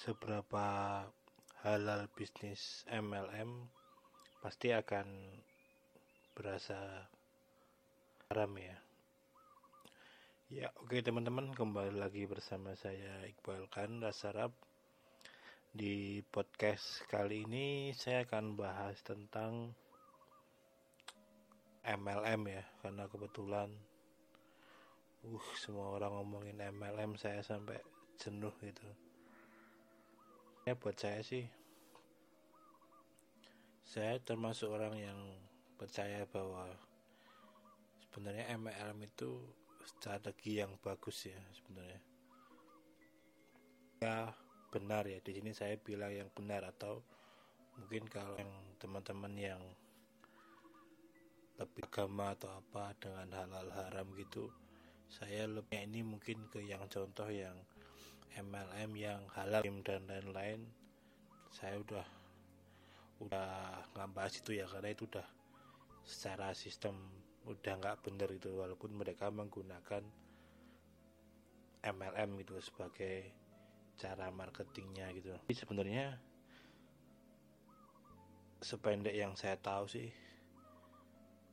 seberapa halal bisnis MLM pasti akan berasa haram ya. Ya oke teman-teman kembali lagi bersama saya Iqbal Khan Rasarab di podcast kali ini saya akan bahas tentang MLM ya karena kebetulan uh semua orang ngomongin MLM saya sampai jenuh gitu ya buat saya sih saya termasuk orang yang percaya bahwa sebenarnya MLM itu strategi yang bagus ya sebenarnya. Ya benar ya. Di sini saya bilang yang benar atau mungkin kalau yang teman-teman yang lebih agama atau apa dengan halal haram gitu saya lebih ini mungkin ke yang contoh yang MLM yang halal dan lain-lain saya udah udah nggak bahas itu ya karena itu udah secara sistem udah nggak bener itu walaupun mereka menggunakan MLM gitu sebagai cara marketingnya gitu. Jadi sebenarnya sependek yang saya tahu sih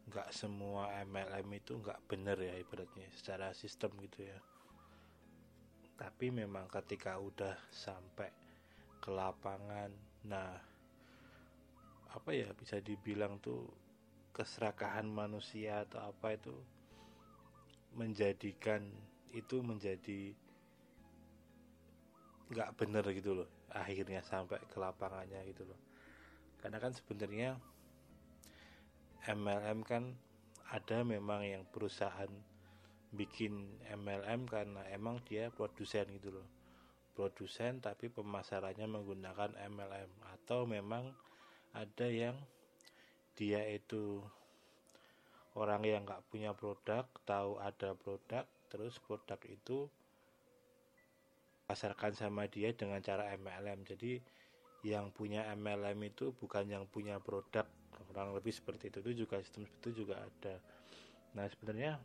nggak semua MLM itu nggak bener ya ibaratnya secara sistem gitu ya tapi memang ketika udah sampai ke lapangan nah apa ya bisa dibilang tuh keserakahan manusia atau apa itu menjadikan itu menjadi nggak bener gitu loh akhirnya sampai ke lapangannya gitu loh. Karena kan sebenarnya MLM kan ada memang yang perusahaan bikin MLM karena emang dia produsen gitu loh. Produsen tapi pemasarannya menggunakan MLM atau memang ada yang dia itu orang yang nggak punya produk tahu ada produk terus produk itu pasarkan sama dia dengan cara MLM jadi yang punya MLM itu bukan yang punya produk kurang lebih seperti itu. Itu juga sistem itu juga ada. Nah sebenarnya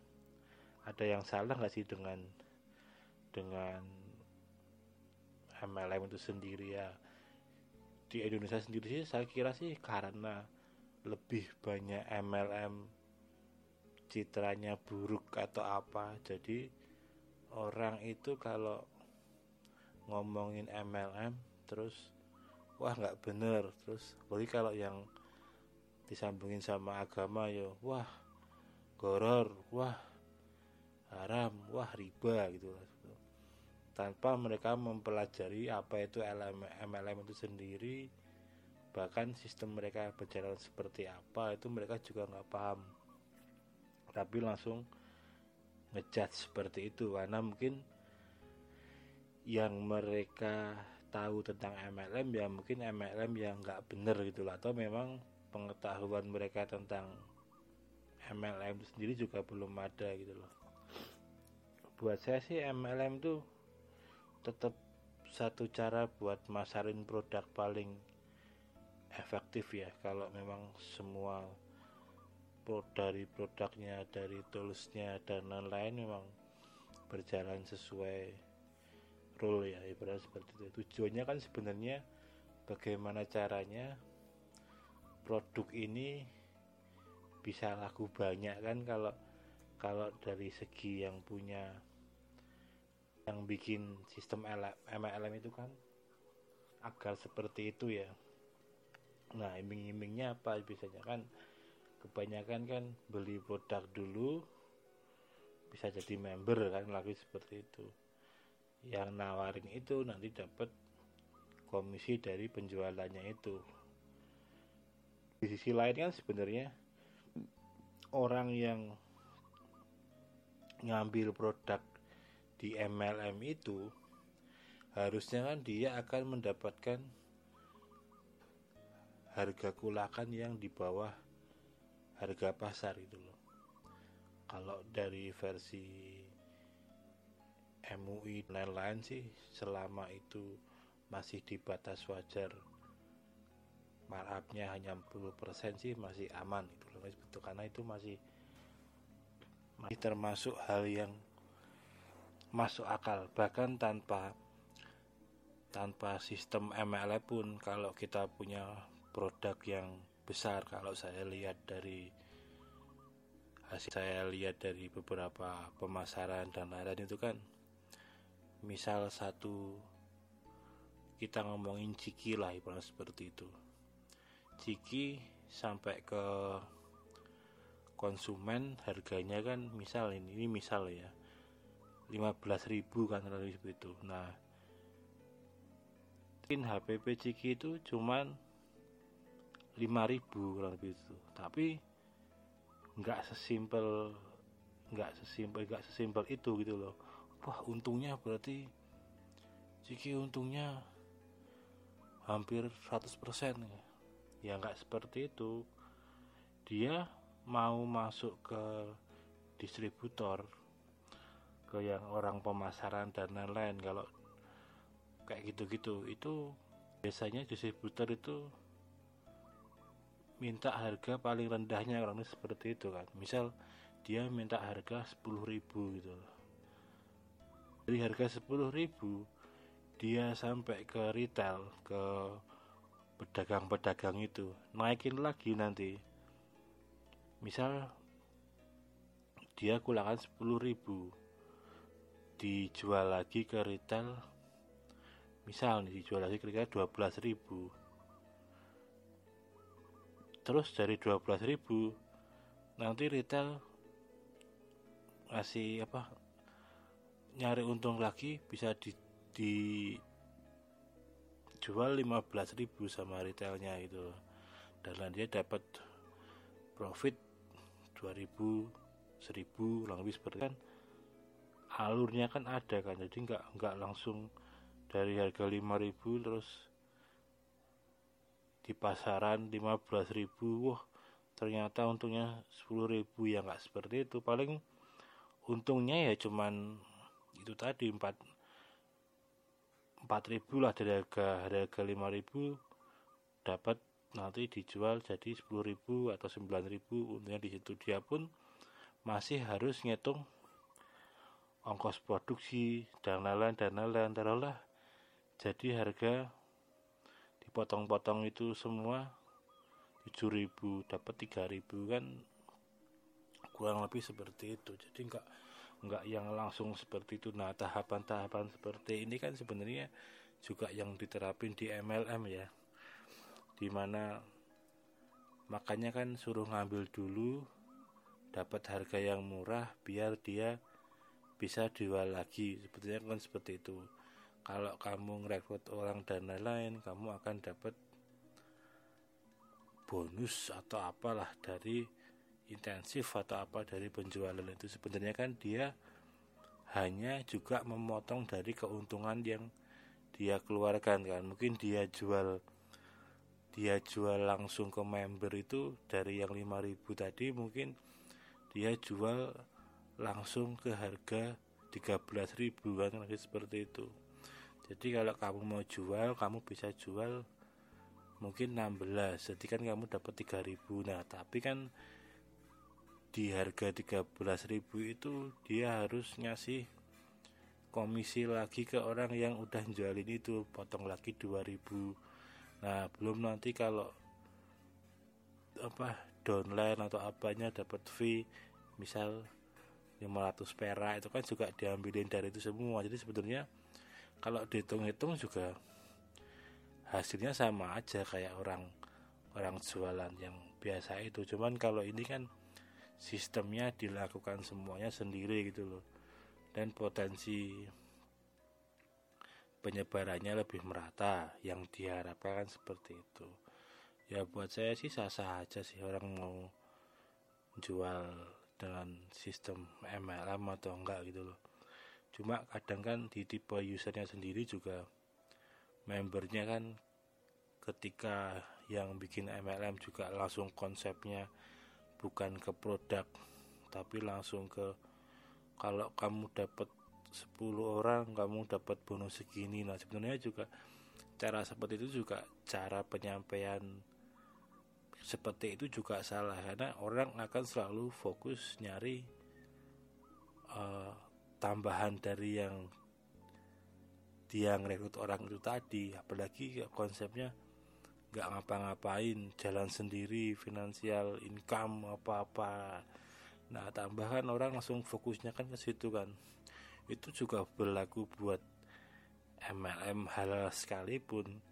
ada yang salah nggak sih dengan dengan MLM itu sendiri ya? Di Indonesia sendiri sih saya kira sih karena lebih banyak MLM citranya buruk atau apa jadi orang itu kalau ngomongin MLM terus wah nggak bener. Terus lagi kalau yang disambungin sama agama ya wah goror. Wah haram wah riba gitu. Tanpa mereka mempelajari apa itu MLM itu sendiri bahkan sistem mereka berjalan seperti apa itu mereka juga nggak paham. Tapi langsung ngejudge seperti itu karena mungkin yang mereka tahu tentang MLM ya mungkin MLM yang nggak bener gitu lah. Atau memang pengetahuan mereka tentang MLM itu sendiri juga belum ada gitu loh buat saya sih MLM tuh tetap satu cara buat masarin produk paling efektif ya. Kalau memang semua dari produknya dari toolsnya dan lain-lain memang berjalan sesuai rule ya ibarat seperti itu. Tujuannya kan sebenarnya bagaimana caranya produk ini bisa laku banyak kan kalau kalau dari segi yang punya yang bikin sistem MLM itu kan agar seperti itu ya. Nah iming-imingnya apa biasanya? Kan kebanyakan kan beli produk dulu bisa jadi member kan lagi seperti itu. Yang nawarin itu nanti dapat komisi dari penjualannya itu. Di sisi lain kan sebenarnya orang yang ngambil produk di MLM itu harusnya kan dia akan mendapatkan harga kulakan yang di bawah harga pasar itu loh. Kalau dari versi MUI dan lain-lain sih selama itu masih di batas wajar markupnya hanya 10% sih masih aman itu loh karena itu masih masih termasuk hal yang masuk akal. Bahkan tanpa tanpa sistem MLM pun kalau kita punya produk yang besar kalau saya lihat dari hasil saya lihat dari beberapa pemasaran dan lain-lain itu kan misal satu kita ngomongin ciki lah ibarat seperti itu. Ciki sampai ke konsumen harganya kan misal ini, ini misal ya 15.000 kan lebih seperti itu. Nah mungkin HPP Ciki itu cuman 5000 kurang lebih itu. Tapi nggak sesimpel nggak sesimpel nggak sesimpel itu gitu loh. Wah untungnya berarti Ciki untungnya hampir 100% ya ya nggak seperti itu. Dia mau masuk ke distributor ke yang orang pemasaran dan lain-lain. Kalau kayak gitu-gitu itu biasanya distributor itu minta harga paling rendahnya orang seperti itu kan. Misal dia minta harga 10.000 gitu loh. Dari harga 10.000 dia sampai ke retail ke pedagang-pedagang itu. Naikin lagi nanti. Misal dia kulangan 10.000 dijual lagi ke retail misal dijual lagi kira-kira 12.000 terus dari 12.000 nanti retail ngasih apa nyari untung lagi bisa di, di jual 15.000 sama retailnya itu dan dia dapat profit 2000 1000 kurang lebih seperti kan alurnya kan ada kan jadi nggak nggak langsung dari harga 5000 terus di pasaran 15.000 wah ternyata untungnya 10.000 ya nggak seperti itu. Paling untungnya ya cuman itu tadi 4 4.000 lah dari harga harga 5.000 dapat nanti dijual jadi 10.000 atau 9.000 untungnya di situ dia pun masih harus ngitung ongkos produksi dan lain-lain dan lain-lain taruhlah. Jadi harga dipotong-potong itu semua 7000 dapat 3000 kan? Kurang lebih seperti itu. Jadi enggak enggak yang langsung seperti itu. Nah tahapan-tahapan seperti ini kan sebenarnya juga yang diterapin di MLM ya. Di mana makanya kan suruh ngambil dulu dapat harga yang murah biar dia bisa jual lagi. Sebetulnya kan seperti itu. Kalau kamu ngerekrut orang dan lain-lain kamu akan dapat bonus atau apalah dari intensif atau apa dari penjualan itu. Sebenarnya kan dia hanya juga memotong dari keuntungan yang dia keluarkan kan. Mungkin dia jual dia jual langsung ke member itu dari yang 5000 tadi mungkin dia jual langsung ke harga 13.000 kan seperti itu. Jadi kalau kamu mau jual kamu bisa jual mungkin 16 jadi kan kamu dapat 3000 nah tapi kan di harga 13.000 itu dia harus ngasih komisi lagi ke orang yang udah jualin itu potong lagi 2000 nah belum nanti kalau apa downline atau apanya dapat fee misal 500 perak itu kan juga diambilin dari itu semua. Jadi sebetulnya kalau dihitung-hitung juga hasilnya sama aja kayak orang orang jualan yang biasa itu. Cuman kalau ini kan sistemnya dilakukan semuanya sendiri gitu loh. Dan potensi penyebarannya lebih merata yang diharapkan seperti itu. Ya buat saya sih sah-sah aja sih orang mau jual dengan sistem MLM atau enggak gitu loh. Cuma kadang kan di tipe usernya sendiri juga membernya kan ketika yang bikin MLM juga langsung konsepnya bukan ke produk tapi langsung ke kalau kamu dapat 10 orang kamu dapat bonus segini. Nah sebenarnya juga cara seperti itu juga cara penyampaian seperti itu juga salah karena orang akan selalu fokus nyari uh, tambahan dari yang dia ngerekrut orang itu tadi. Apalagi konsepnya nggak ngapa-ngapain jalan sendiri finansial income apa-apa. Nah tambahan orang langsung fokusnya kan ke situ kan. Itu juga berlaku buat MLM halal sekalipun.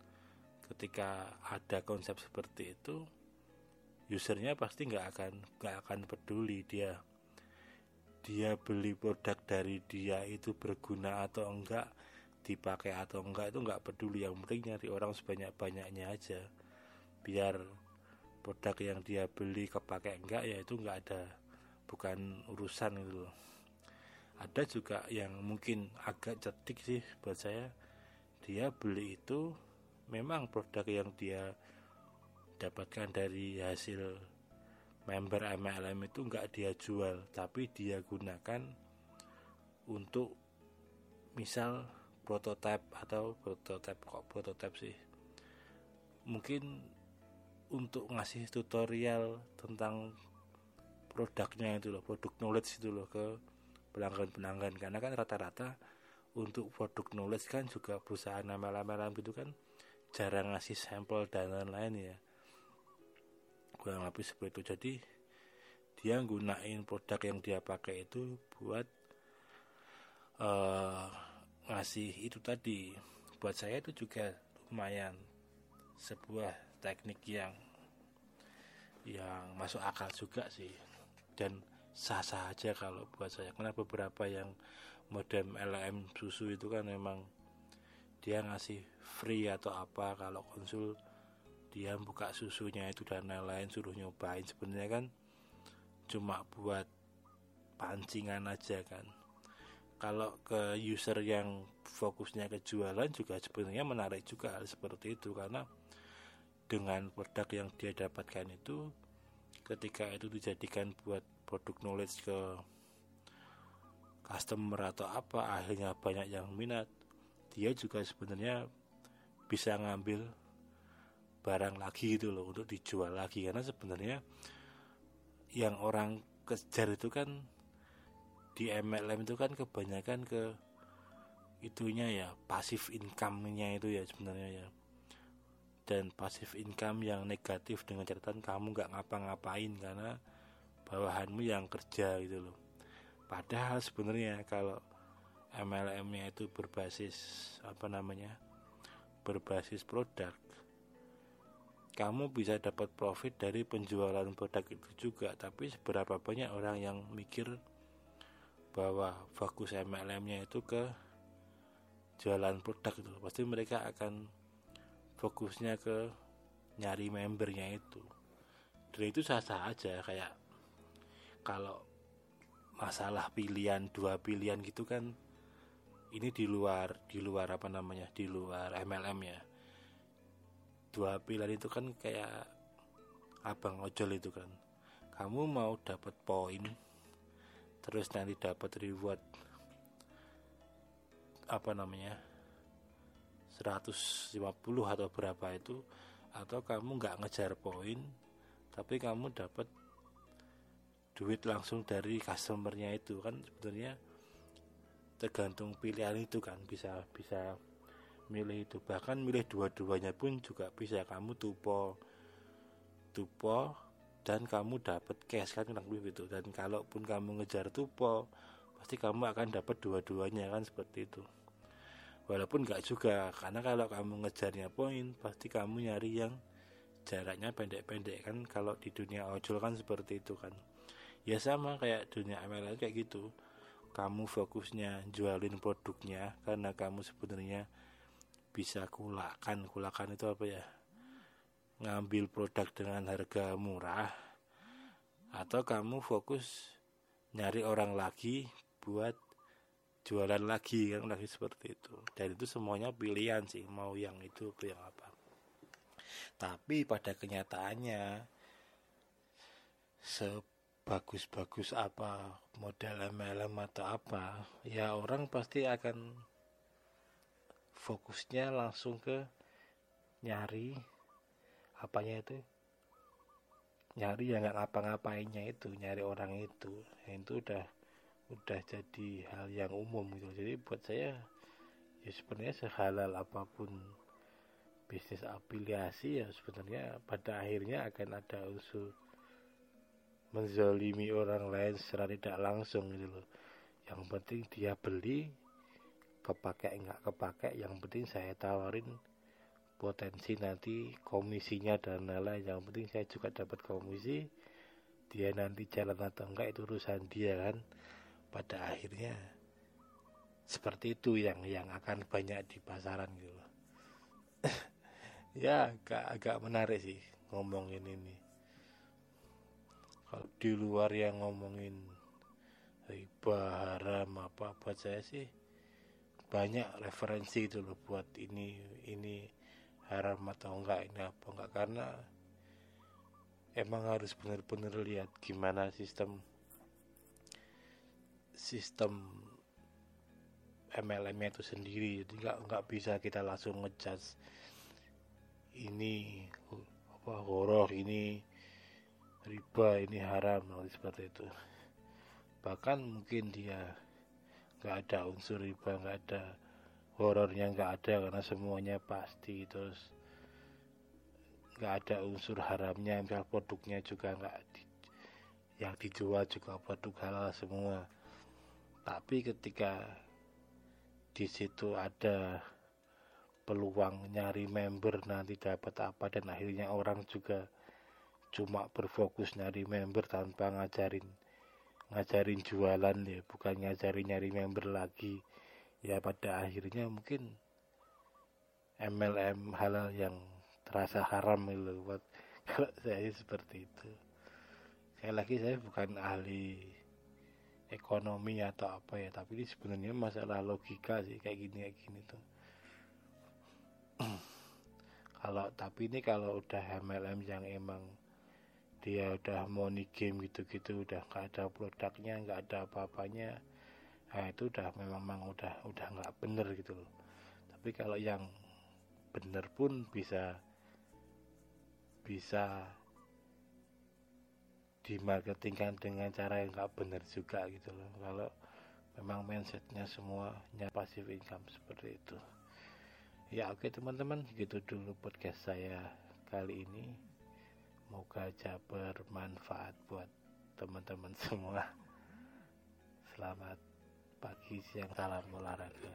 Ketika ada konsep seperti itu usernya pasti nggak akan nggak akan peduli dia dia beli produk dari dia itu berguna atau enggak dipakai atau enggak itu enggak peduli. Yang penting nyari orang sebanyak banyaknya aja. Biar produk yang dia beli kepakai enggak ya itu enggak ada bukan urusan itu loh. Ada juga yang mungkin agak cetik sih buat saya. Dia beli itu memang produk yang dia dapatkan dari hasil member MLM itu nggak dia jual tapi dia gunakan untuk misal prototipe atau prototipe kok prototipe sih? Mungkin untuk ngasih tutorial tentang produknya itu loh produk knowledge itu loh ke pelanggan-pelanggan. Karena kan rata-rata untuk produk knowledge kan juga perusahaan MLM gitu kan jarang ngasih sampel dan lain-lain ya kurang lebih seperti itu. Jadi dia gunain produk yang dia pakai itu buat uh, ngasih itu tadi. Buat saya itu juga lumayan sebuah teknik yang yang masuk akal juga sih. Dan sah-sah aja kalau buat saya. Karena beberapa yang modem LM susu itu kan memang dia ngasih free atau apa kalau konsul dia buka susunya itu dan lain-lain suruh nyobain. Sebenarnya kan cuma buat pancingan aja kan. Kalau ke user yang fokusnya ke jualan juga sebenarnya menarik juga hal seperti itu. Karena dengan produk yang dia dapatkan itu ketika itu dijadikan buat produk knowledge ke customer atau apa akhirnya banyak yang minat dia juga sebenarnya bisa ngambil barang lagi gitu loh untuk dijual lagi. Karena sebenarnya yang orang kejar itu kan di MLM itu kan kebanyakan ke itunya ya pasif income-nya itu ya sebenarnya ya. Dan pasif income yang negatif dengan catatan kamu nggak ngapa-ngapain karena bawahanmu yang kerja gitu loh. Padahal sebenarnya kalau MLM-nya itu berbasis apa namanya berbasis produk kamu bisa dapat profit dari penjualan produk itu juga. Tapi seberapa banyak orang yang mikir bahwa fokus MLM-nya itu ke jualan produk itu? Pasti mereka akan fokusnya ke nyari membernya itu. Dan itu sah-sah aja kayak kalau masalah pilihan dua pilihan gitu kan ini di luar di luar apa namanya di luar MLM ya dua pilihan itu kan kayak abang ojol itu kan. Kamu mau dapat poin terus nanti dapat reward apa namanya 150 atau berapa itu atau kamu nggak ngejar poin tapi kamu dapat duit langsung dari customernya itu kan sebetulnya tergantung pilihan itu kan bisa bisa milih itu. Bahkan milih dua-duanya pun juga bisa kamu tupo tupo dan kamu dapat cash kan kurang lebih itu dan kalaupun kamu ngejar tupo pasti kamu akan dapat dua-duanya kan seperti itu. Walaupun nggak juga karena kalau kamu ngejarnya poin pasti kamu nyari yang jaraknya pendek-pendek kan. Kalau di dunia ojol kan seperti itu kan. Ya sama kayak dunia MLM kayak gitu. Kamu fokusnya jualin produknya karena kamu sebenarnya bisa kulakan. Kulakan itu apa ya? Ngambil produk dengan harga murah atau kamu fokus nyari orang lagi buat jualan lagi kan? Lagi seperti itu. Dan itu semuanya pilihan sih mau yang itu yang apa. Tapi pada kenyataannya sebagus-bagus apa model MLM atau apa ya orang pasti akan fokusnya langsung ke nyari apanya itu? Nyari yang nggak ngapa-ngapainnya itu nyari orang itu. Yang itu udah udah jadi hal yang umum gitu. Jadi buat saya ya sebenarnya sehalal apa pun bisnis afiliasi ya sebenarnya pada akhirnya akan ada unsur menzolimi orang lain secara tidak langsung gitu loh. Yang penting dia beli kepake nggak kepake yang penting saya tawarin potensi nanti komisinya dan lain-lain. Yang penting saya juga dapat komisi dia nanti jalan atau enggak itu urusan dia kan pada akhirnya. Seperti itu yang yang akan banyak di pasaran gitu ya agak agak menarik sih ngomongin ini. Kalau di luar yang ngomongin riba haram apa buat saya sih banyak referensi itu loh buat ini ini haram atau enggak ini apa enggak. Karena emang harus benar-benar lihat gimana sistem sistem MLM itu sendiri. Jadi nggak nggak bisa kita langsung ngejudge ini apa horor ini riba ini haram seperti itu. Bahkan mungkin dia nggak ada unsur riba nggak ada horornya nggak ada karena semuanya pasti. Terus nggak ada unsur haramnya misal produknya juga nggak di, yang dijual juga produk halal semua. Tapi ketika di situ ada peluang nyari member nanti dapat apa dan akhirnya orang juga cuma berfokus nyari member tanpa ngajarin ngajarin jualan ya bukan ngajarin nyari member lagi. Ya pada akhirnya mungkin MLM halal yang terasa haram itu buat kalau saya seperti itu. Sekali lagi saya bukan ahli ekonomi atau apa ya tapi ini sebenarnya masalah logika sih kayak gini kayak gini tuh. Kalau tapi ini kalau udah MLM yang emang dia udah money game gitu-gitu udah nggak ada produknya nggak ada apa-apanya. Nah itu udah memang, memang udah udah nggak bener gitu loh. Tapi kalau yang bener pun bisa bisa dimarketingkan dengan cara yang nggak bener juga gitu loh. Kalau memang mindsetnya semuanya pasif income seperti itu. Ya oke teman-teman gitu dulu podcast saya kali ini Semoga aja bermanfaat buat teman-teman semua. Selamat pagi, siang, salam olahraga.